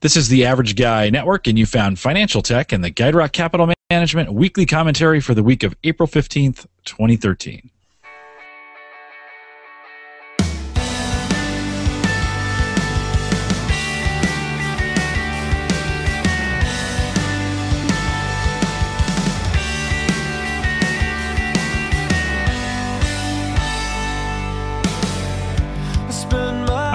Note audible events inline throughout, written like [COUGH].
This is the Average Guy Network, and you found Financial Tech and the Guide Rock Capital Management weekly commentary for the week of April 15th, 2013.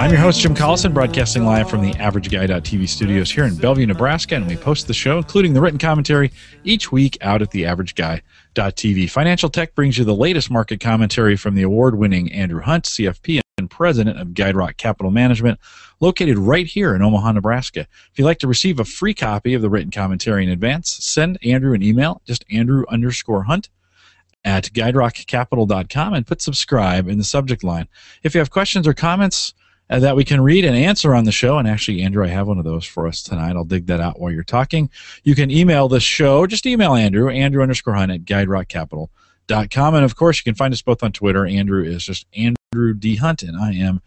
I'm your host, Jim Collison, broadcasting live from the AverageGuy.tv studios here in Bellevue, Nebraska, and we post the show, including the written commentary, each week out at the AverageGuy.tv. Financial Tech brings you the latest market commentary from the award-winning Andrew Hunt, CFP and president of Guide Rock Capital Management, located right here in Omaha, Nebraska. If you'd like to receive a free copy of the written commentary in advance, send Andrew an email, just Andrew underscore Hunt at guiderockcapital.com and put subscribe in the subject line. If you have questions or comments, uh, that we can read and answer on the show. And actually, Andrew, I have one of those for us tonight. I'll dig that out while you're talking. You can email the show. Just email Andrew, Andrew underscore Hunt at guiderockcapital.com. And of course, you can find us both on Twitter. Andrew is just Andrew D. Hunt, and I am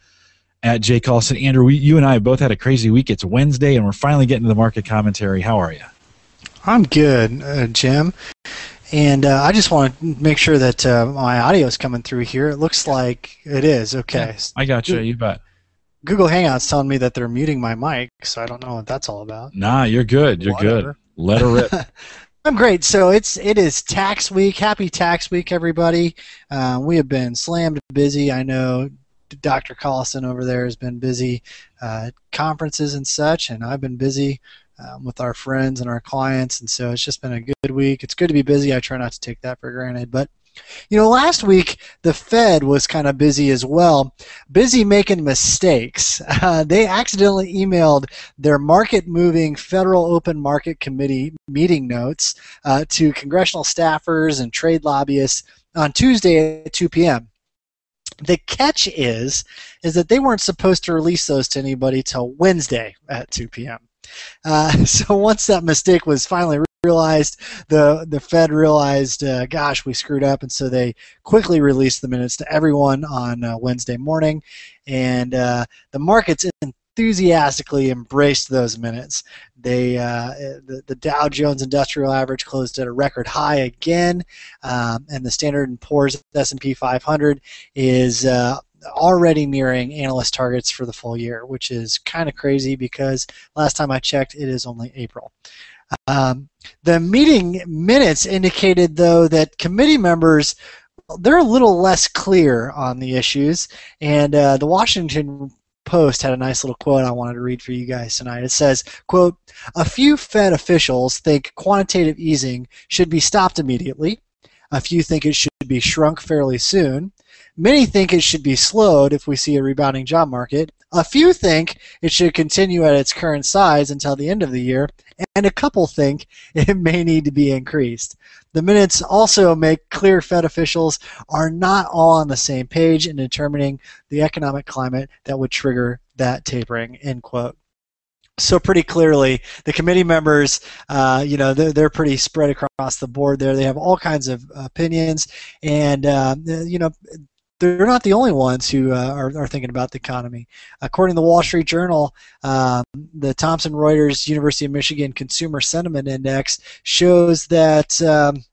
at J. Collison. Andrew, we, you and I have both had a crazy week. It's Wednesday, and we're finally getting to the market commentary. How are you? I'm good, uh, Jim. And uh, I just want to make sure that uh, my audio is coming through here. It looks like it is. Okay. Yeah, I got you. You bet. Google Hangouts telling me that they're muting my mic, so I don't know what that's all about. Nah, you're good. You're Whatever. good. Let her rip. [LAUGHS] I'm great. So it's it is tax week. Happy tax week, everybody. Uh, we have been slammed busy. I know Dr. Collison over there has been busy uh, conferences and such, and I've been busy um, with our friends and our clients, and so it's just been a good week. It's good to be busy. I try not to take that for granted, but you know, last week the Fed was kind of busy as well, busy making mistakes. Uh, [LAUGHS] they accidentally emailed their market moving Federal Open Market Committee meeting notes uh, to congressional staffers and trade lobbyists on Tuesday at 2 p.m. The catch is, is that they weren't supposed to release those to anybody till Wednesday at 2 p.m. Uh, [LAUGHS] so once that mistake was finally realized the the Fed realized, uh, gosh, we screwed up, and so they quickly released the minutes to everyone on uh, Wednesday morning, and uh, the markets enthusiastically embraced those minutes. They uh, the, the Dow Jones Industrial Average closed at a record high again, um, and the Standard and Poor's S&P 500 is uh, already mirroring analyst targets for the full year, which is kind of crazy because last time I checked, it is only April. Um, the meeting minutes indicated, though, that committee members they're a little less clear on the issues, and uh, the Washington Post had a nice little quote I wanted to read for you guys tonight. It says, quote, a few Fed officials think quantitative easing should be stopped immediately. A few think it should be shrunk fairly soon. Many think it should be slowed if we see a rebounding job market. A few think it should continue at its current size until the end of the year, and a couple think it [LAUGHS] may need to be increased. The minutes also make clear Fed officials are not all on the same page in determining the economic climate that would trigger that tapering. End quote. So pretty clearly, the committee members, uh, you know, they're, they're pretty spread across the board there. They have all kinds of opinions, and uh, you know, they're not the only ones who uh, are, are thinking about the economy. According to the Wall Street Journal, um, the Thomson Reuters University of Michigan Consumer Sentiment Index shows that um,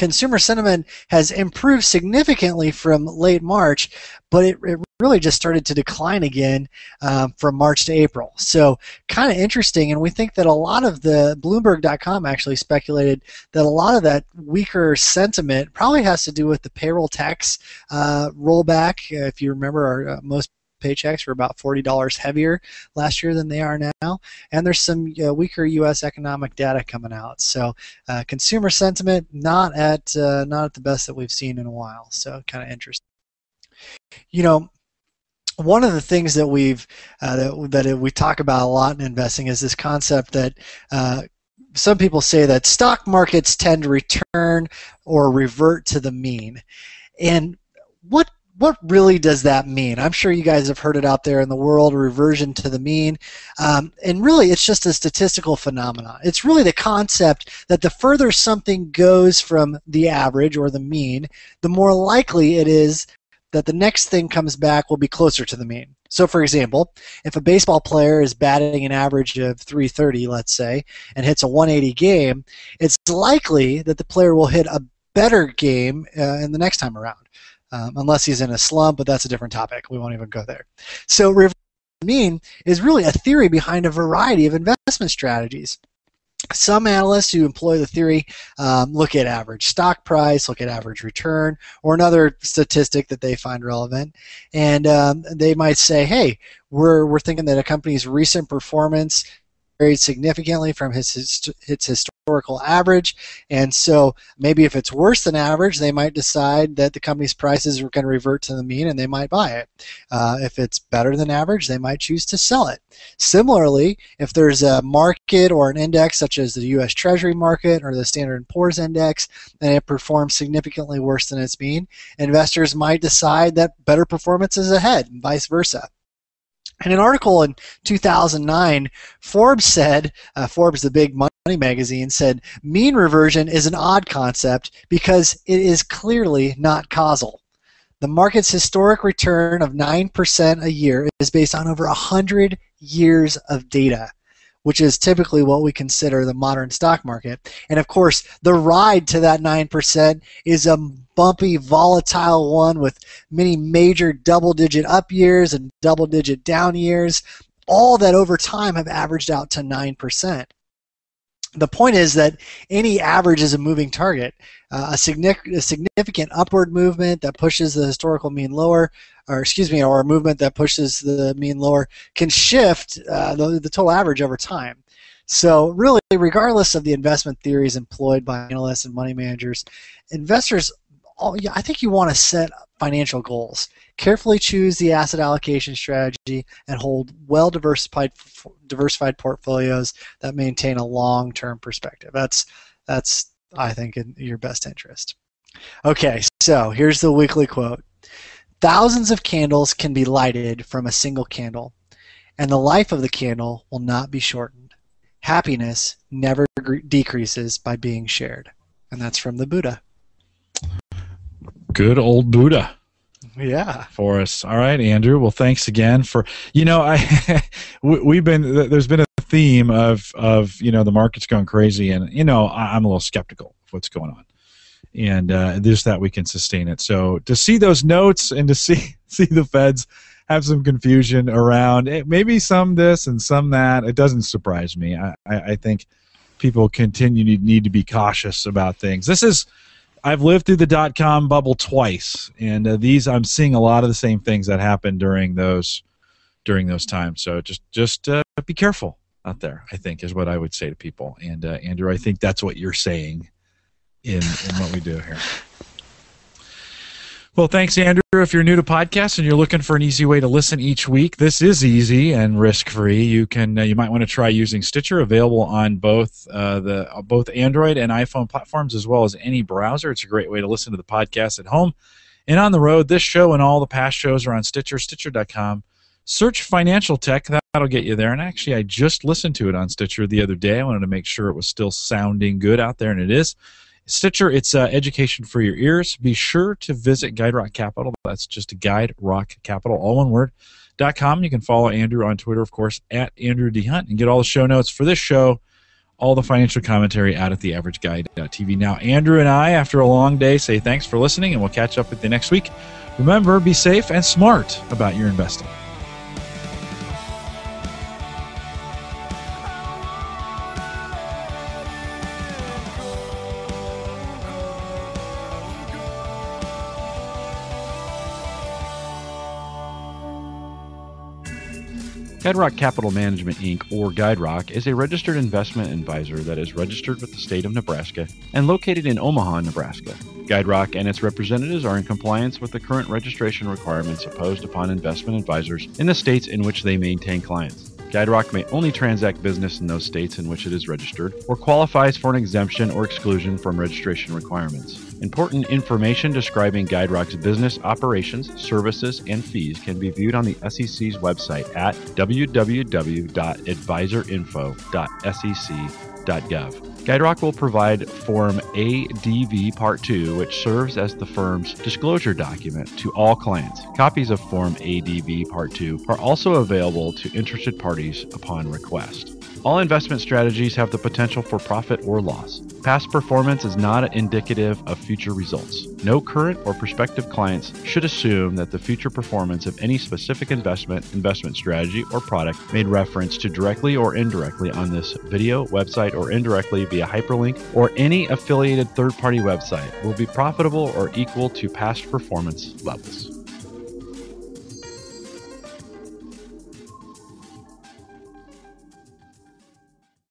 consumer sentiment has improved significantly from late March, but it, it really just started to decline again um, from March to April. So kind of interesting, and we think that a lot of the Bloomberg.com actually speculated that a lot of that weaker sentiment probably has to do with the payroll tax uh, rollback. If you remember, our, uh, most paychecks were about $40 heavier last year than they are now. And there's some uh, weaker U.S. economic data coming out. So uh, consumer sentiment not at uh, not at the best that we've seen in a while. So kind of interesting. You know, one of the things that we've uh, that, that we talk about a lot in investing is this concept that uh, some people say that stock markets tend to return or revert to the mean. And what what really does that mean? I'm sure you guys have heard it out there in the world, reversion to the mean. Um, and really, it's just a statistical phenomenon. It's really the concept that the further something goes from the average or the mean, the more likely it is that the next thing comes back will be closer to the mean. So, for example, if a baseball player is batting an average of 330, let's say, and hits a 180 game, it's likely that the player will hit a better game uh, in the next time around, um, unless he's in a slump, but that's a different topic. We won't even go there. So, reverse mean is really a theory behind a variety of investment strategies. Some analysts who employ the theory um, look at average stock price, look at average return, or another statistic that they find relevant, and um, they might say, "Hey, we're we're thinking that a company's recent performance varied significantly from his, its historical average. And so maybe if it's worse than average, they might decide that the company's prices are going to revert to the mean and they might buy it. Uh, if it's better than average, they might choose to sell it. Similarly, if there's a market or an index such as the U.S. Treasury market or the Standard & Poor's index and it performs significantly worse than its mean, investors might decide that better performance is ahead and vice versa. In an article in 2009, Forbes said, uh, Forbes, the big money magazine, said mean reversion is an odd concept because it is clearly not causal. The market's historic return of 9% a year is based on over 100 years of data which is typically what we consider the modern stock market. And of course, the ride to that 9% is a bumpy, volatile one with many major double digit up years and double digit down years, all that over time have averaged out to 9% the point is that any average is a moving target. Uh, a, significant, a, significant upward movement that pushes the historical mean lower, or excuse me, or a movement that pushes the mean lower can shift uh, the, the total average over time. So really, regardless of the investment theories employed by analysts and money managers, investors, Oh, all, I think you want to set financial goals. Carefully choose the asset allocation strategy and hold well diversified diversified portfolios that maintain a long-term perspective. That's that's I think in your best interest. Okay, so here's the weekly quote. Thousands of candles can be lighted from a single candle, and the life of the candle will not be shortened. Happiness never decreases by being shared. And that's from the Buddha. Good old Buddha. Yeah. For us. All right, Andrew. Well, thanks again for you know I [LAUGHS] we've been there's been a theme of of you know the market's going crazy and you know I'm a little skeptical of what's going on and uh, just that we can sustain it. So to see those notes and to see [LAUGHS] see the Feds have some confusion around it, maybe some this and some that, it doesn't surprise me. I, I, I think people continue to need to be cautious about things. This is I've lived through the dot com bubble twice, and uh, these I'm seeing a lot of the same things that happened during those during those times. So just just uh, be careful out there. I think is what I would say to people. And uh, Andrew, I think that's what you're saying in in what we do here. Well, thanks, Andrew. If you're new to podcasts and you're looking for an easy way to listen each week, this is easy and risk-free. You can uh, you might want to try using Stitcher, available on both uh, the uh, both Android and iPhone platforms, as well as any browser. It's a great way to listen to the podcast at home and on the road. This show and all the past shows are on Stitcher, Stitcher.com. Search Financial Tech. That'll get you there. And actually, I just listened to it on Stitcher the other day. I wanted to make sure it was still sounding good out there, and it is. Stitcher, it's uh, education for your ears. Be sure to visit Guide Rock Capital. That's just Guide Rock Capital, all one word. Dot com. You can follow Andrew on Twitter, of course, at Andrew D. Hunt, and get all the show notes for this show, all the financial commentary out at theaverageguy.tv. Now, Andrew and I, after a long day, say thanks for listening, and we'll catch up with you next week. Remember, be safe and smart about your investing. GuideRock Capital Management Inc., or GuideRock, is a registered investment advisor that is registered with the state of Nebraska and located in Omaha, Nebraska. GuideRock and its representatives are in compliance with the current registration requirements imposed upon investment advisors in the states in which they maintain clients. GuideRock may only transact business in those states in which it is registered or qualifies for an exemption or exclusion from registration requirements. Important information describing GuideRock's business operations, services, and fees can be viewed on the SEC's website at www.advisorinfo.sec.gov. SEC.gov. GuideRock will provide Form ADV Part 2, which serves as the firm's disclosure document to all clients. Copies of Form ADV Part 2 are also available to interested parties upon request. All investment strategies have the potential for profit or loss. Past performance is not indicative of future results. No current or prospective clients should assume that the future performance of any specific investment, investment strategy, or product made reference to directly or indirectly on this video, website, or indirectly via hyperlink or any affiliated third party website will be profitable or equal to past performance levels.